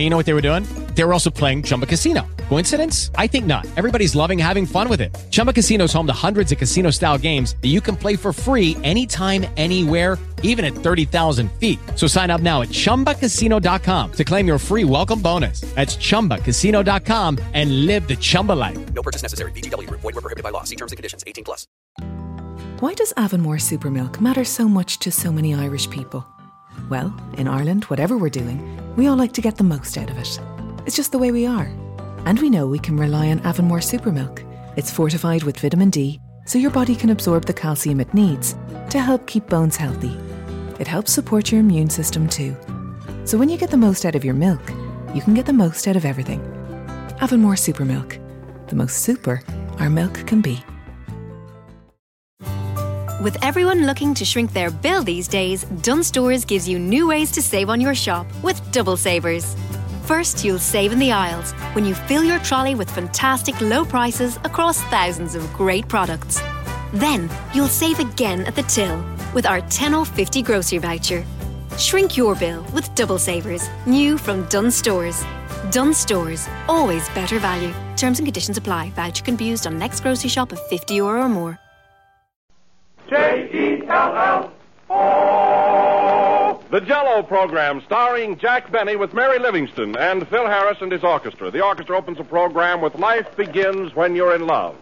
and you know what they were doing? They were also playing Chumba Casino. Coincidence? I think not. Everybody's loving having fun with it. Chumba Casino is home to hundreds of casino-style games that you can play for free anytime, anywhere, even at 30,000 feet. So sign up now at ChumbaCasino.com to claim your free welcome bonus. That's ChumbaCasino.com and live the Chumba life. No purchase necessary. VGW Group. Void were prohibited by law. See terms and conditions. 18 plus. Why does Avonmore Supermilk matter so much to so many Irish people? Well, in Ireland, whatever we're doing, we all like to get the most out of it. It's just the way we are. And we know we can rely on Avonmore Supermilk. It's fortified with vitamin D, so your body can absorb the calcium it needs to help keep bones healthy. It helps support your immune system too. So when you get the most out of your milk, you can get the most out of everything. Avonmore Supermilk. The most super our milk can be. With everyone looking to shrink their bill these days, Dunnes Stores gives you new ways to save on your shop with double savers. First, you'll save in the aisles when you fill your trolley with fantastic low prices across thousands of great products. Then, you'll save again at the till with our 10.50 grocery voucher. Shrink your bill with double savers, new from Dunnes Stores. Dunnes Stores, always better value. Terms and conditions apply. Voucher can be used on next grocery shop of 50 euro or more. J-E-L-L. The Jello program starring Jack Benny with Mary Livingstone and Phil Harris and his orchestra. The orchestra opens the program with Life Begins When You're in Love.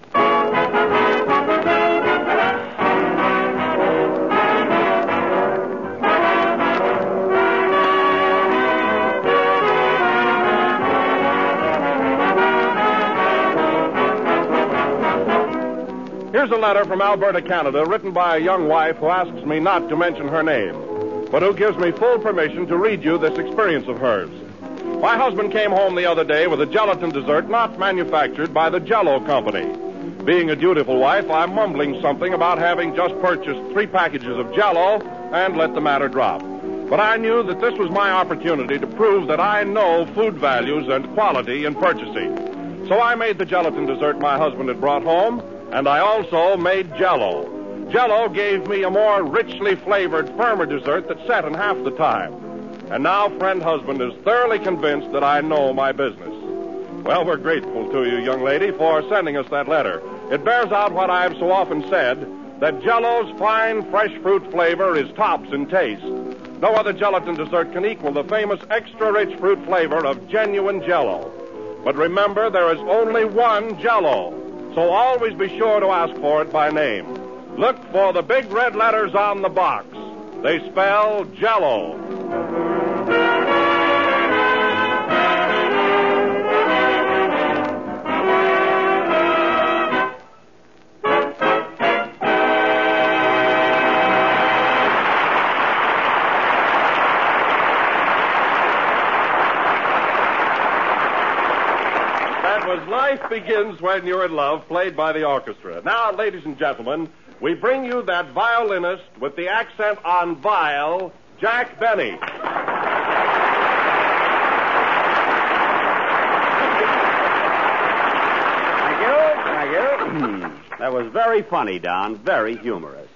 Here's a letter from Alberta, Canada, written by a young wife who asks me not to mention her name, but who gives me full permission to read you this experience of hers. My husband came home the other day with a gelatin dessert not manufactured by the Jello Company. Being a dutiful wife, I'm mumbling something about having just purchased three packages of Jello and let the matter drop. But I knew that this was my opportunity to prove that I know food values and quality in purchasing. So I made the gelatin dessert my husband had brought home, and I also made Jello. Jello gave me a more richly flavored, firmer dessert that set in half the time. And now friend husband is thoroughly convinced that I know my business. Well, we're grateful to you, young lady, for sending us that letter. It bears out what I've so often said, that Jello's fine, fresh fruit flavor is tops in taste. No other gelatin dessert can equal the famous extra-rich fruit flavor of genuine Jello. But remember, there is only one Jello. So always be sure to ask for it by name. Look for the big red letters on the box. They spell Jello. Begins When You're in Love, played by the orchestra. Now, ladies and gentlemen, we bring you that violinist with the accent on vile, Jack Benny. Thank you. Thank you. that was very funny, Don. Very humorous.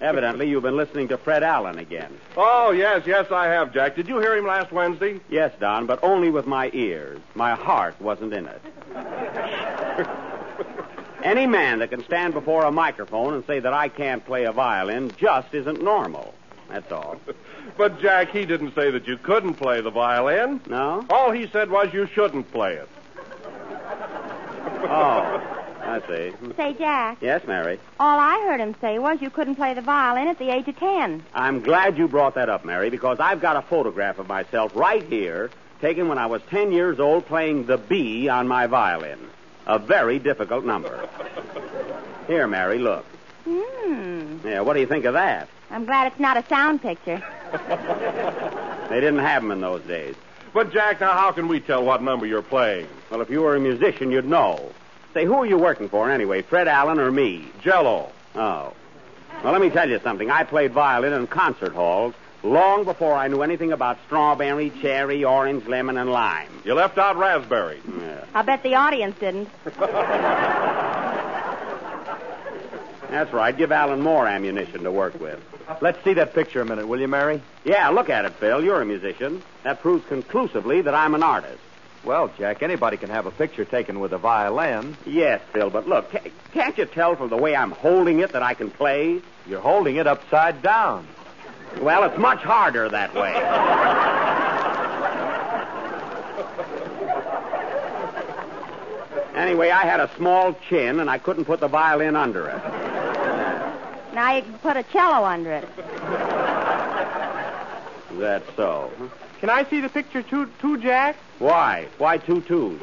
Evidently, you've been listening to Fred Allen again. Oh, yes, yes, I have, Jack. Did you hear him last Wednesday? Yes, Don, but only with my ears. My heart wasn't in it. Any man that can stand before a microphone and say that I can't play a violin just isn't normal. That's all. But, Jack, he didn't say that you couldn't play the violin. No? All he said was you shouldn't play it. Oh, I see. Say, Jack, Yes, Mary. all I heard him say was you couldn't play the violin at the age of ten. I'm glad you brought that up, Mary, because I've got a photograph of myself right here, taken when I was 10 years old, playing the B on my violin. A very difficult number. Here, Mary, look. Hmm. Yeah, what do you think of that? I'm glad it's not a sound picture. They didn't have them in those days. But, Jack, now how can we tell what number you're playing? Well, if you were a musician, you'd know. Say, who are you working for anyway, Fred Allen or me? Jello. Oh. Well, let me tell you something. I played violin in concert halls long before I knew anything about strawberry, cherry, orange, lemon, and lime. You left out raspberry. Yeah. I'll bet the audience didn't. That's right. Give Allen more ammunition to work with. Let's see that picture a minute, will you, Mary? Yeah, look at it, Phil. You're a musician. That proves conclusively that I'm an artist. Well, Jack, anybody can have a picture taken with a violin. Yes, Phil, but look, ca- can't you tell from the way I'm holding it that I can play? You're holding it upside down. Well, it's much harder that way. anyway, I had a small chin and I couldn't put the violin under it. Now you can put a cello under it. That's so? Can I see the picture too, too, Jack? Why? Why two twos?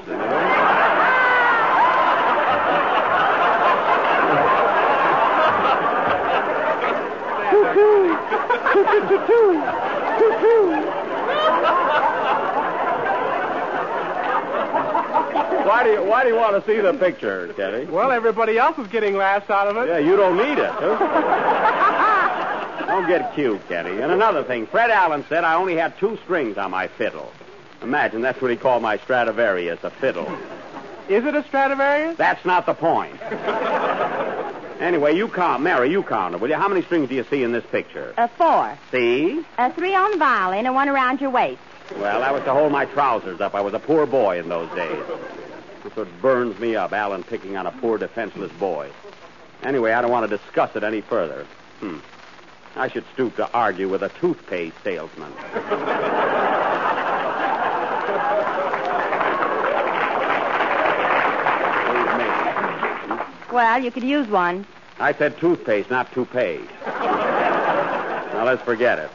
Why do you Why do you want to see the picture, Kenny? Well, everybody else is getting laughs out of it. Yeah, you don't need it. Huh? don't get cute, Kenny. And another thing, Fred Allen said I only had two strings on my fiddle. Imagine that's what he called my Stradivarius, a fiddle. Is it a Stradivarius? That's not the point. Anyway, you count, Mary. You count it, will you? How many strings do you see in this picture? A four. See? A three on the violin and one around your waist. Well, that was to hold my trousers up. I was a poor boy in those days. That's what burns me up, Allen picking on a poor, defenseless boy. Anyway, I don't want to discuss it any further. Hmm. I should stoop to argue with a toothpaste salesman. Well, you could use one. I said toothpaste, not toupee. now let's forget it.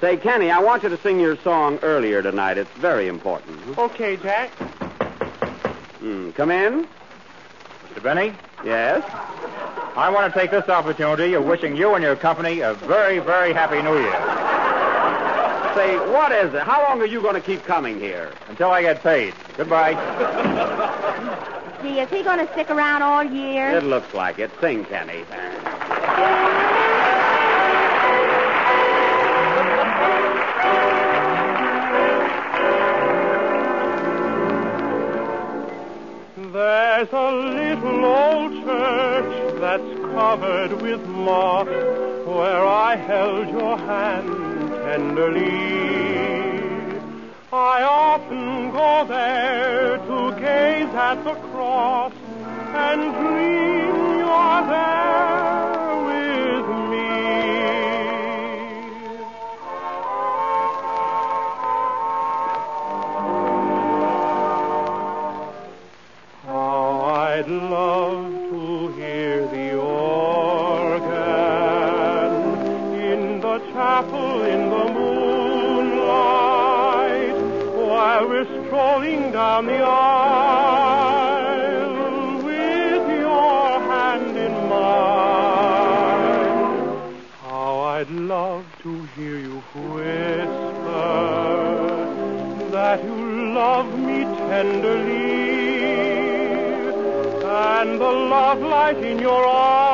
Say, Kenny, I want you to sing your song earlier tonight. It's very important. Okay, Jack. Hmm. Come in. Mr. Benny, Yes. I want to take this opportunity of wishing you and your company a very, very happy New Year. Say, what is it? How long are you going to keep coming here? Until I get paid. Goodbye. Gee, is he going to stick around all year? It looks like it. Sing, Kenny. There's a little old church that's covered with moss where I held your hand tenderly. I often go there to gaze at the cross and dream down the aisle with your hand in mine. How I'd love to hear you whisper that you love me tenderly and the love light in your eyes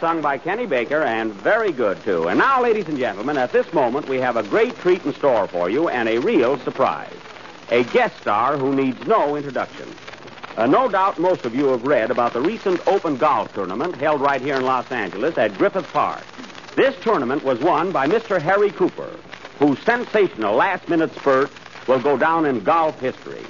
sung by Kenny Baker, and very good, too. And now, ladies and gentlemen, at this moment, we have a great treat in store for you and a real surprise. A guest star who needs no introduction. Uh, no doubt most of you have read about the recent Open Golf Tournament held right here in Los Angeles at Griffith Park. This tournament was won by Mr. Harry Cooper, whose sensational last minute spurt will go down in golf history.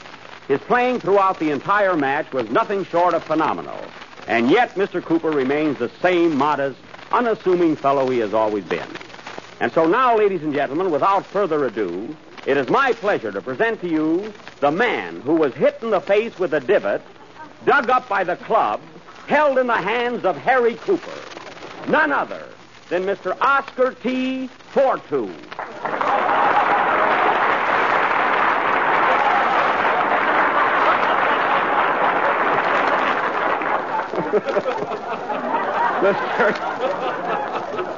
His playing throughout the entire match was nothing short of phenomenal. And yet, Mr. Cooper remains the same modest, unassuming fellow he has always been. And so now, ladies and gentlemen, without further ado, it is my pleasure to present to you the man who was hit in the face with a divot, dug up by the club, held in the hands of Harry Cooper. None other than Mr. Oscar T. Fortu. Mr.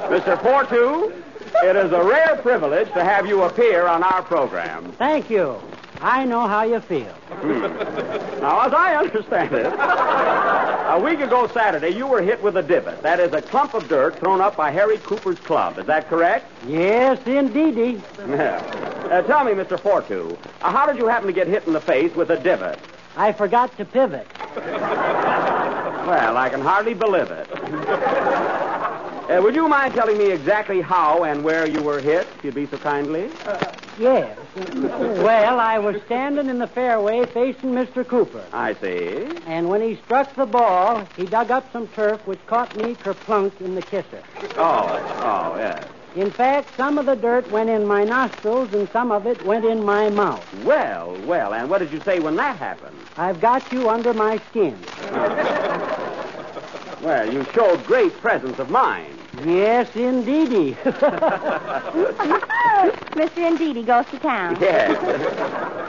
Mr. Fortu, it is a rare privilege to have you appear on our program. Thank you. I know how you feel. Now, as I understand it, a week ago Saturday, you were hit with a divot. That is a clump of dirt thrown up by Harry Cooper's club. Is that correct? Yes, indeedy. Yeah. Uh, tell me, Mr. Fortu, uh, how did you happen to get hit in the face with a divot? I forgot to pivot. Well, I can hardly believe it. Uh, would you mind telling me exactly how and where you were hit, if you'd be so kindly? Yes. well, I was standing in the fairway facing Mr. Cooper. I see. And when he struck the ball, he dug up some turf which caught me kerplunk in the kisser. Oh, oh, yes. In fact, some of the dirt went in my nostrils and some of it went in my mouth. Well, well, and what did you say when that happened? I've got you under my skin. Well, you showed great presence of mind. Yes, indeedy. Mr. Indeedy goes to town. Yes.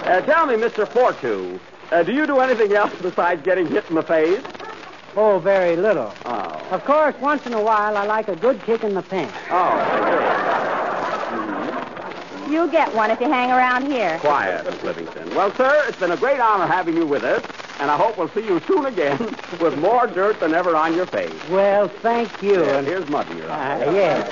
Uh, tell me, Mr. Fortu, uh, do you do anything else besides getting hit in the face? oh, very little. Oh. Of course, once in a while, I like a good kick in the pants. Oh, You'll get one if you hang around here. quiet, Miss Livingstone. Well, sir, it's been a great honor having you with us, and I hope we'll see you soon again with more dirt than ever on your face. Well, thank you. And And here's mud in your Uh, yes.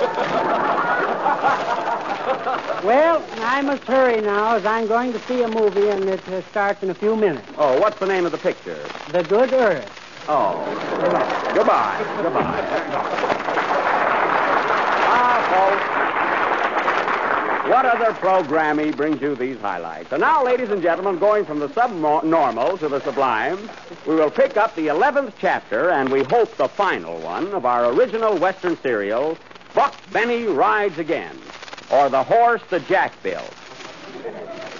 well, I must hurry now, as I'm going to see a movie, and it uh, starts in a few minutes. Oh, what's the name of the picture? The Good Earth. Oh. Goodbye. Goodbye. Ah, folks. What other programming brings you these highlights? And now, ladies and gentlemen, going from the subnormal to the sublime, we will pick up the 11th chapter, and we hope the final one, of our original Western serial, Buck Benny Rides Again, or The Horse the Jack Built.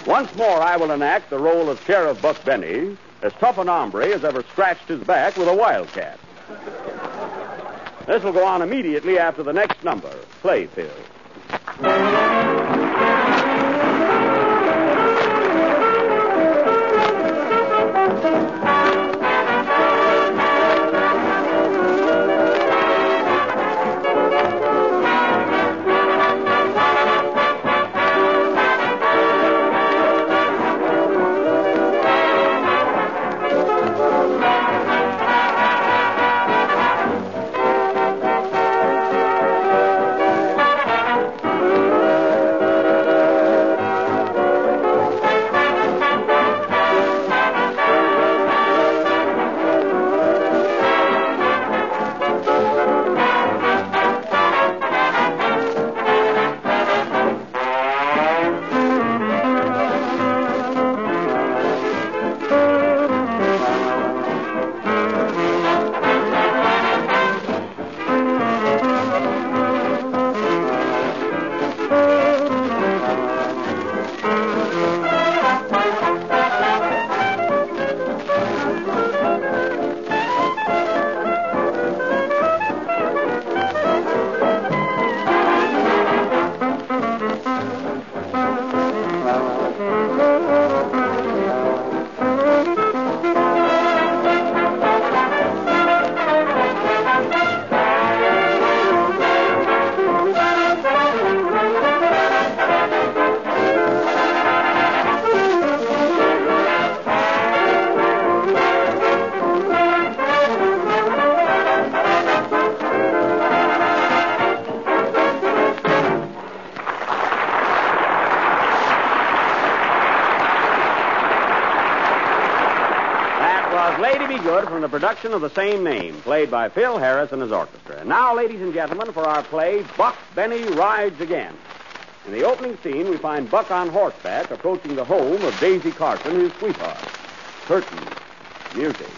Once more, I will enact the role of Sheriff Buck Benny, as tough an hombre as ever scratched his back with a wildcat. This will go on immediately after the next number, Playfield. from Thank you. Production of the same name, played by Phil Harris and his orchestra. And now, ladies and gentlemen, for our play, Buck Benny Rides Again. In the opening scene, we find Buck on horseback approaching the home of Daisy Carson, his sweetheart. Curtain. Music.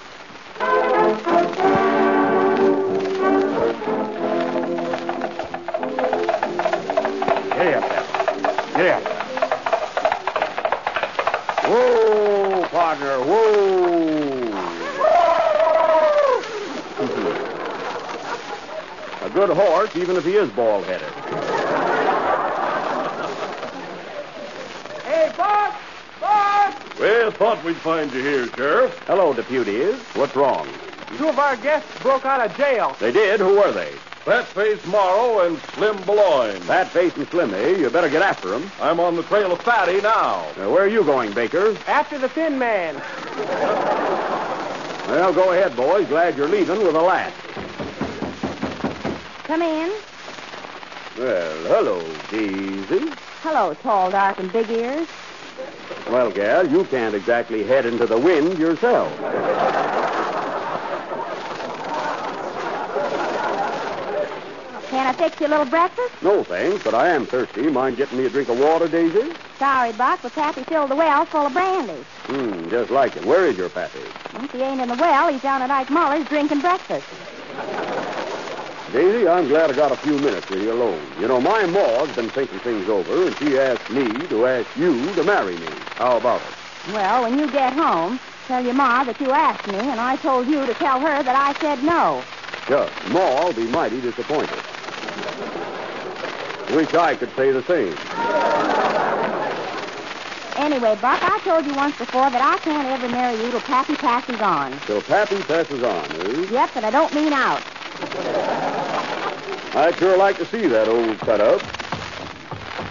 Good horse, even if he is bald headed. Hey, Buck! Buck! Well, thought we'd find you here, Sheriff. Hello, deputies. What's wrong? Two of our guests broke out of jail. They did? Who were they? Fat Face Morrow and Slim Beloin. Fat Face and Slim, eh? You better get after them. I'm on the trail of Fatty now. Uh, where are you going, Baker? After the thin man. Well, go ahead, boys. Glad you're leaving with a laugh. Come in. Well, hello, Daisy. Hello, tall, dark, and big ears. Well, gal, you can't exactly head into the wind yourself. Can I fix you a little breakfast? No, thanks, but I am thirsty. Mind getting me a drink of water, Daisy? Sorry, Buck, but Pappy filled the well full of brandy. Hmm, just like it. Where is your pappy? If he ain't in the well, he's down at Ike Muller's drinking breakfast. Daisy, I'm glad I got a few minutes with you alone. You know, my ma's been thinking things over, and she asked me to ask you to marry me. How about it? Well, when you get home, tell your ma that you asked me, and I told you to tell her that I said no. Sure. Ma'll be mighty disappointed. Wish I could say the same. Anyway, Buck, I told you once before that I can't ever marry you till Pappy passes on. Till Pappy passes on, eh? Yep, but I don't mean out. I'd sure like to see that old cut-up.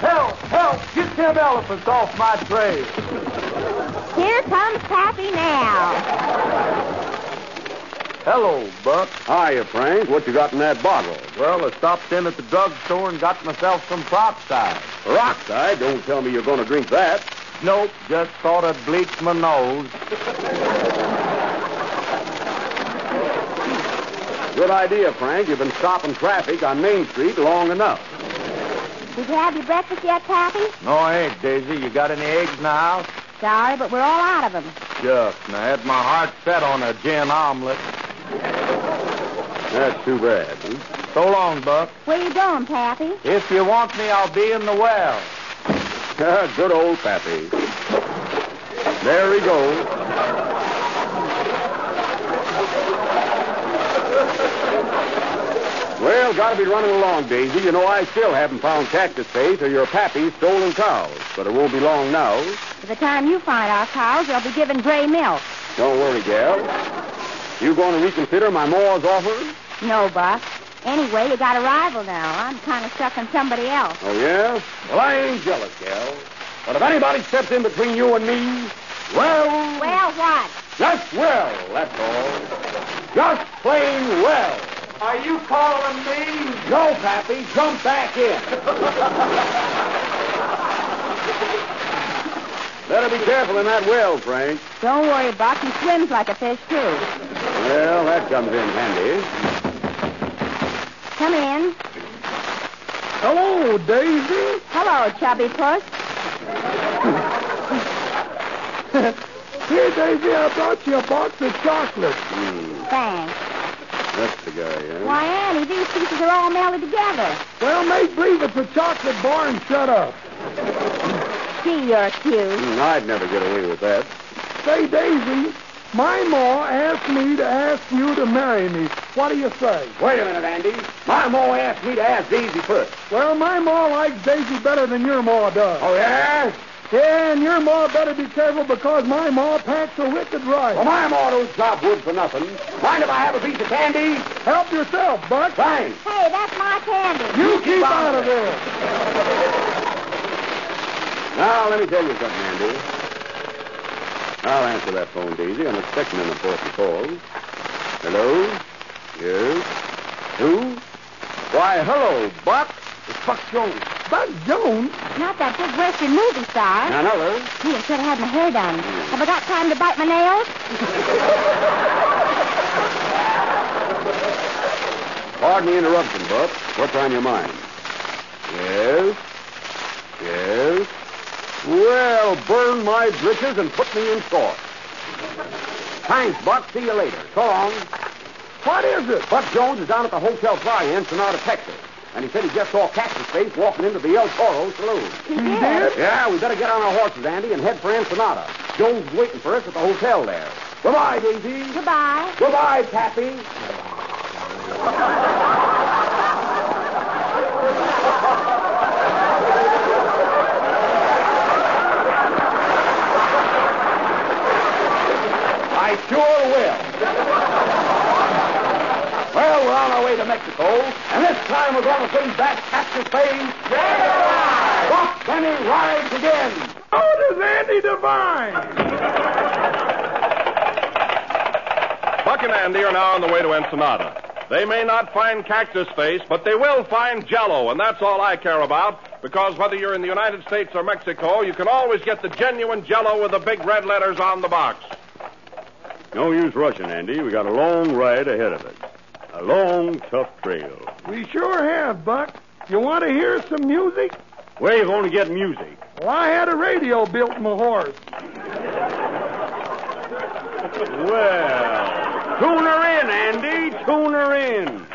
Help! Help! Get them elephants off my tray. Here comes Pappy now. Hello, Buck. Hiya, Frank. What you got in that bottle? Well, I stopped in at the drugstore and got myself some peroxide. Peroxide? Don't tell me you're going to drink that. Nope, just thought I'd bleach my nose. Good idea, Frank. You've been stopping traffic on Main Street long enough. Did you have your breakfast yet, Pappy? No, I ain't, Daisy. You got any eggs in the house? Sorry, but we're all out of them. Shucks, and I had my heart set on a gin omelet. That's too bad. Huh? So long, Buck. Where you going, Pappy? If you want me, I'll be in the well. Good old Pappy. There he goes. Well, gotta be running along, Daisy. You know, I still haven't found Cactus Face or your Pappy's stolen cows. But it won't be long now. By the time you find our cows, they'll be giving gray milk. Don't worry, gal. You going to reconsider my Moore's offer? No, Buck. Anyway, you got a rival now. I'm kind of stuck on somebody else. Oh, yeah? Well, I ain't jealous, gal. But if anybody steps in between you and me, well... Well, what? Just well, that's all. Just plain well. Are you calling me? No, Pappy. Jump back in. Better be careful in that well, Frank. Don't worry, Buck. He swims like a fish, too. Well, that comes in handy. Come in. Hello, Daisy. Hello, chubby puss. Here, Daisy, I brought you a box of chocolate. Thanks. That's the guy, huh? Why, Annie, these pieces are all melded together. Well, make believe it's a chocolate bar and shut up. Gee, you're cute. Hmm, I'd never get away with that. Say, Daisy, my ma asked me to ask you to marry me. What do you say? Wait a minute, Andy. My ma asked me to ask Daisy first. Well, my ma likes Daisy better than your ma does. Oh, yeah? Yeah, and your ma better be careful because my ma packs a wicked right. Well, my ma don't chop wood for nothing. Mind if I have a piece of candy? Help yourself, Buck. Thanks. Hey, that's my candy. You keep out of there. Now, let me tell you something, Andy. I'll answer that phone, Daisy. I'm expecting an important call. Hello? Yes? Who? Why, hello, Buck. It's Buck Jones. Buck Jones? Not that big Western movie star. None other. Gee, I should have had my hair done. Have I got time to bite my nails? Pardon the interruption, Buck. What's on your mind? Yes? Yes? Well, burn my britches and put me in sauce. Thanks, Buck. See you later. So long. What is it? Buck Jones is down at the Hotel Playa Ensenada, Texas. And he said he just saw Cactus Face walking into the El Toro saloon. He did? Yeah, we better get on our horses, Andy, and head for Ensenada. Jones is waiting for us at the hotel there. Goodbye, Daisy. Goodbye. Goodbye, Pappy. I sure will. Well, we're on our way to Mexico, and this time we're going to bring back Cactus Face. Buck Benny rides again. Oh, does Andy Devine. Buck and Andy are now on the way to Ensenada. They may not find Cactus Face, but they will find Jello, and that's all I care about. Because whether you're in the United States or Mexico, you can always get the genuine Jello with the big red letters on the box. No use rushing, Andy. We got a long ride ahead of us. A long, tough trail. We sure have, Buck. You want to hear some music? Where you going to get music? Well, I had a radio built in my horse. Well, tune her in, Andy. Tune her in.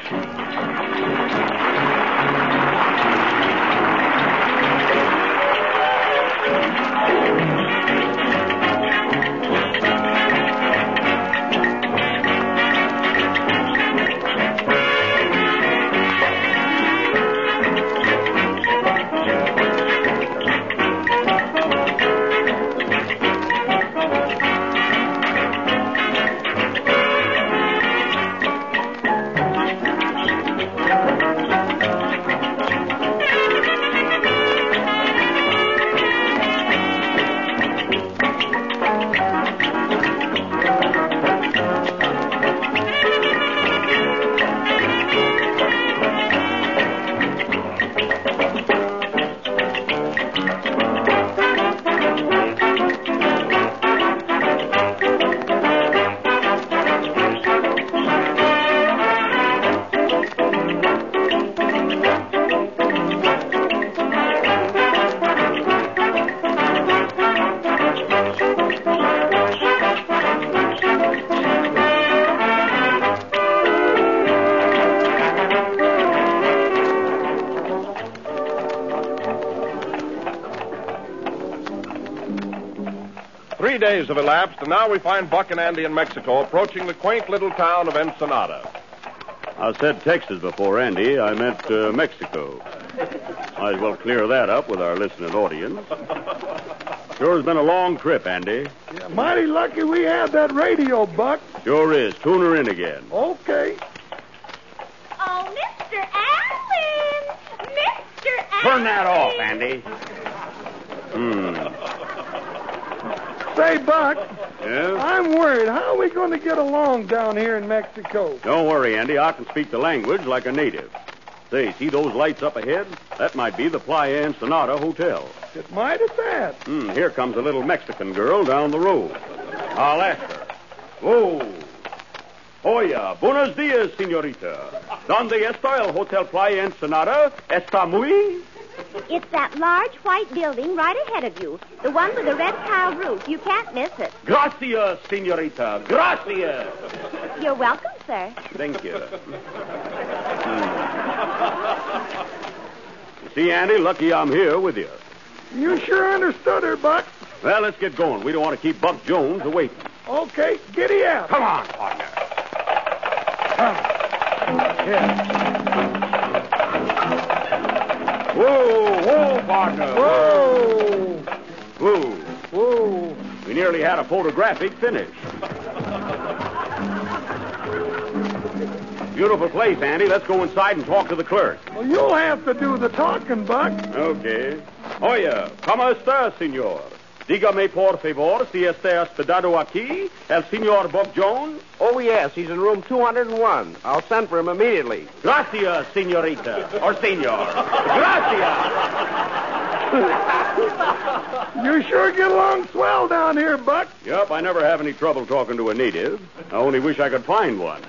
Days have elapsed, and now we find Buck and Andy in Mexico approaching the quaint little town of Ensenada. I said Texas before, Andy. I meant uh, Mexico. Might as well clear that up with our listening audience. Sure has been a long trip, Andy. Yeah, mighty lucky we had that radio, Buck. Sure is. Tune her in again. Okay. Oh, Mr. Allen! Mr. Allen! Turn that off, Andy. Hmm. Say, Buck, Yes? I'm worried. How are we going to get along down here in Mexico? Don't worry, Andy. I can speak the language like a native. Say, see those lights up ahead? That might be the Playa Ensenada Hotel. It might have that. Hmm, here comes a little Mexican girl down the road. I'll ask her. Oh. Oya, buenos dias, señorita. ¿Dónde está el Hotel Playa Ensenada? ¿Está muy? It's that large white building right ahead of you. The one with the red tile roof. You can't miss it. Gracias, señorita. Gracias. You're welcome, sir. Thank you. You see, Andy, lucky I'm here with you. You sure understood her, Buck. Well, let's get going. We don't want to keep Buck Jones awaiting. Okay, giddy up. Come on, partner. Whoa, whoa, partner. Whoa. Whoa. Whoa. We nearly had a photographic finish. Beautiful place, Andy. Let's go inside and talk to the clerk. Well, you'll have to do the talking, Buck. Okay. Oh, Oye, ¿cómo está, señor? Dígame, por favor, si está hospedado aquí el señor Bob Jones. Oh, yes, he's in room 201. I'll send for him immediately. Gracias, señorita. Or senor. Gracias. You sure get along swell down here, Buck. Yep, I never have any trouble talking to a native. I only wish I could find one.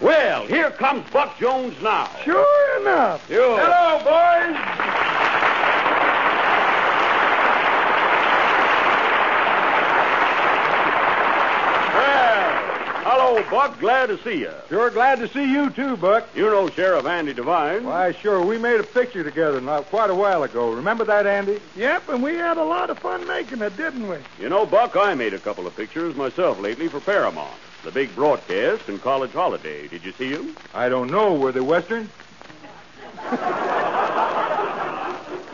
Well, here comes Buck Jones now. Sure enough. You. Hello, boys. Hello, Buck. Glad to see you. Sure glad to see you too, Buck. You know Sheriff Andy Devine. Why, sure. We made a picture together not quite a while ago. Remember that, Andy? Yep, and we had a lot of fun making it, didn't we? You know, Buck, I made a couple of pictures myself lately for Paramount. The big broadcast and college holiday. Did you see them? I don't know. Were they Western?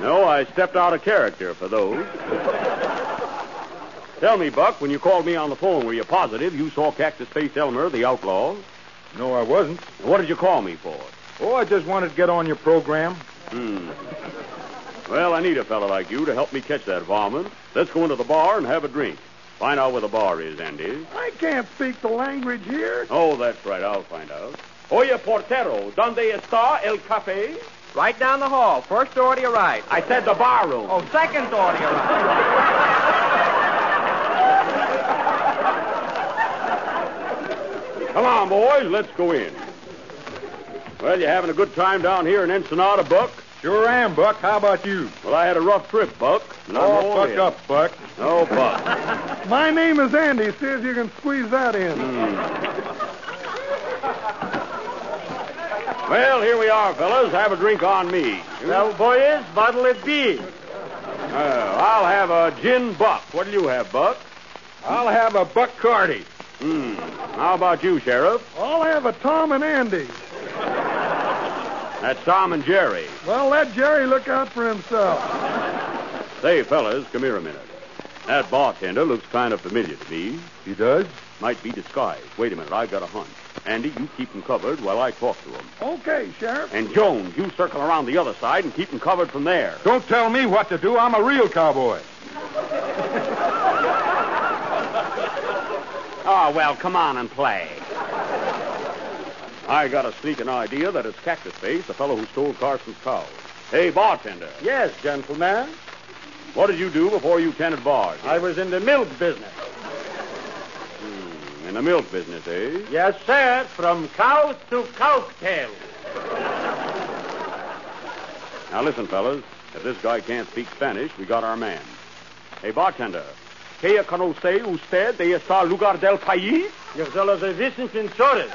No, I stepped out of character for those. Tell me, Buck, when you called me on the phone, were you positive you saw Cactus Face Elmer, the outlaw? No, I wasn't. What did you call me for? Oh, I just wanted to get on your program. Hmm. Well, I need a fellow like you to help me catch that varmint. Let's go into the bar and have a drink. Find out where the bar is, Andy. I can't speak the language here. Oh, that's right. I'll find out. Oye, portero, ¿dónde está el café? Right down the hall. First door to your right. I said the bar room. Oh, second door to your right. Come on, boys. Let's go in. Well, you having a good time down here in Ensenada, Buck? Sure am, Buck. How about you? Well, I had a rough trip, Buck. and I'm Oh, fuck up, Buck. No, Buck. My name is Andy. See if you can squeeze that in. Well, here we are, fellas. Have a drink on me. Well, boys, what'll it be? Uh, I'll have a gin buck. What'll you have, Buck? I'll have a Buck Carty. Hmm. How about you, Sheriff? I'll have a Tom and Andy. That's Tom and Jerry. Well, let Jerry look out for himself. Say, fellas, come here a minute. That bartender looks kind of familiar to me. He does? Might be disguised. Wait a minute, I've got a hunch. Andy, you keep him covered while I talk to him. Okay, Sheriff. And Jones, you circle around the other side and keep him covered from there. Don't tell me what to do. I'm a real cowboy. Oh, well, come on and play. I got a sneaking idea that it's Cactus Face, the fellow who stole Carson's cows. Hey, bartender. Yes, gentlemen. What did you do before you tended bars? I was in the milk business. Hmm, in the milk business, eh? Yes, sir. From cows to cowtail. Now listen, fellas. If this guy can't speak Spanish, we got our man. Hey, bartender. ¿Qué conoce usted de este lugar del país? Yo solo de wissen sensores.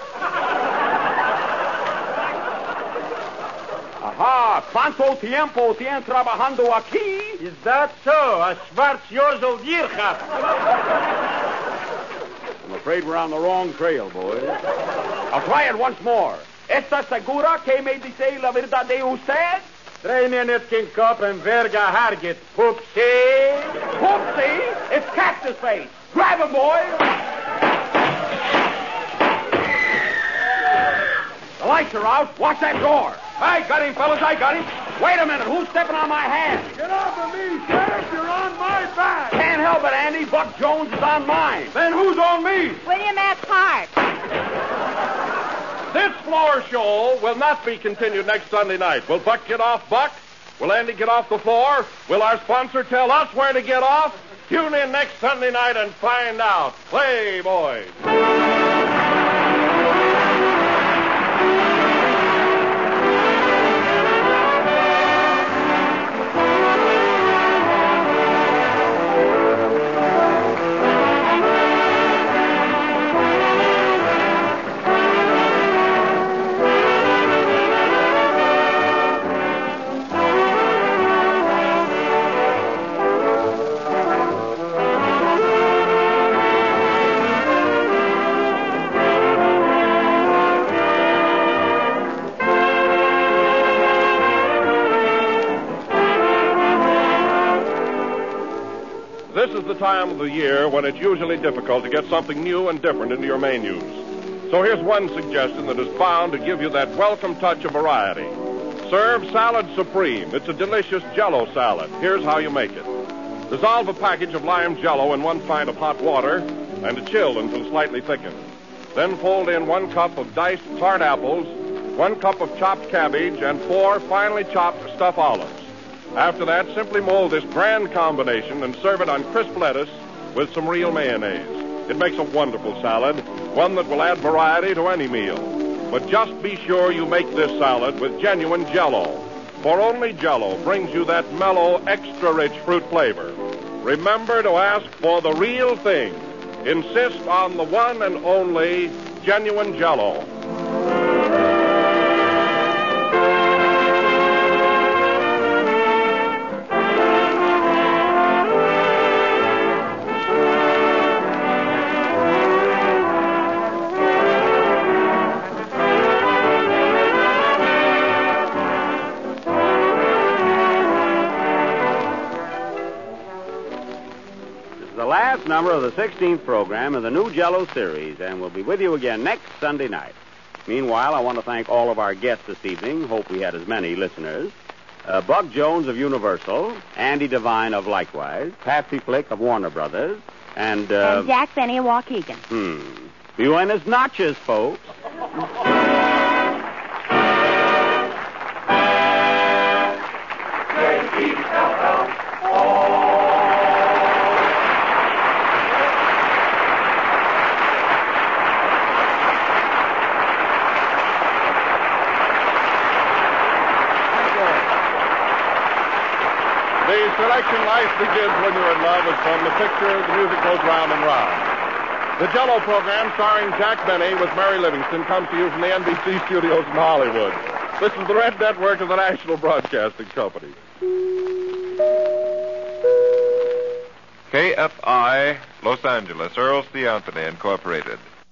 Ajá. ¿Cuánto tiempo tiene trabajando aquí? Is that so? A Schwarz old year, I'm afraid we're on the wrong trail, boys. I'll try it once more. ¿Está segura que me dice la verdad de usted? Train in it, King Cup, and verga harget. Poopsie. Whoopsie! It's Cactus Face. Grab him, boys! The lights are out. Watch that door. I got him, fellas. I got him. Wait a minute. Who's stepping on my hand? Get off of me, Sheriff. You're on my back. Can't help it, Andy. Buck Jones is on mine. Then who's on me? William S. Hart. This floor show will not be continued next Sunday night. Will Buck get off Buck? Will Andy get off the floor? Will our sponsor tell us where to get off? Tune in next Sunday night and find out. Play, time of the year when it's usually difficult to get something new and different into your menus. So here's one suggestion that is bound to give you that welcome touch of variety. Serve Salad Supreme. It's a delicious jello salad. Here's how you make it. Dissolve a package of lime jello in one pint of hot water and chill until slightly thickened. Then fold in one cup of diced tart apples, one cup of chopped cabbage, and four finely chopped stuffed olives. After that, simply mold this grand combination and serve it on crisp lettuce with some real mayonnaise. It makes a wonderful salad, one that will add variety to any meal. But just be sure you make this salad with genuine jello. For only jello brings you that mellow, extra rich fruit flavor. Remember to ask for the real thing. Insist on the one and only genuine jello. Number of the 16th program of the new Jello series, and we'll be with you again next Sunday night. Meanwhile, I want to thank all of our guests this evening. Hope we had as many listeners. Uh, Buck Jones of Universal, Andy Devine of Likewise, Patsy Flick of Warner Brothers, and, uh, and Jack Benny of Waukegan. hmm, Buenos Notches, folks. Begins When You're in Love is from the picture The Music Goes Round and Round. The Jello program starring Jack Benny with Mary Livingstone comes to you from the NBC studios in Hollywood. This is the Red Network of the National Broadcasting Company. KFI, Los Angeles, Earl C. Anthony Incorporated.